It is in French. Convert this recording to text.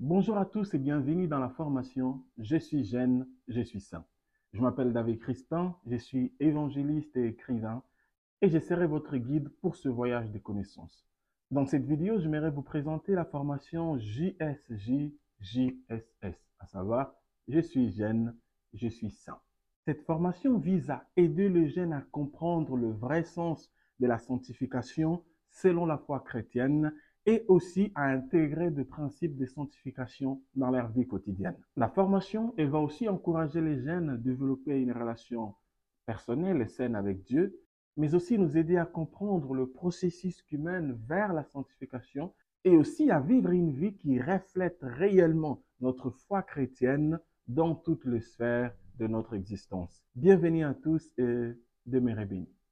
Bonjour à tous et bienvenue dans la formation Je suis jeune, je suis saint. Je m'appelle David Crispin, je suis évangéliste et écrivain et je serai votre guide pour ce voyage de connaissances. Dans cette vidéo, j'aimerais vous présenter la formation JSJ JSS, à savoir Je suis jeune, je suis saint. Cette formation vise à aider le jeune à comprendre le vrai sens de la sanctification selon la foi chrétienne et aussi à intégrer des principes de sanctification dans leur vie quotidienne. La formation elle va aussi encourager les jeunes à développer une relation personnelle et saine avec Dieu, mais aussi nous aider à comprendre le processus qui mène vers la sanctification et aussi à vivre une vie qui reflète réellement notre foi chrétienne dans toutes les sphères de notre existence. Bienvenue à tous et demeurez bénis.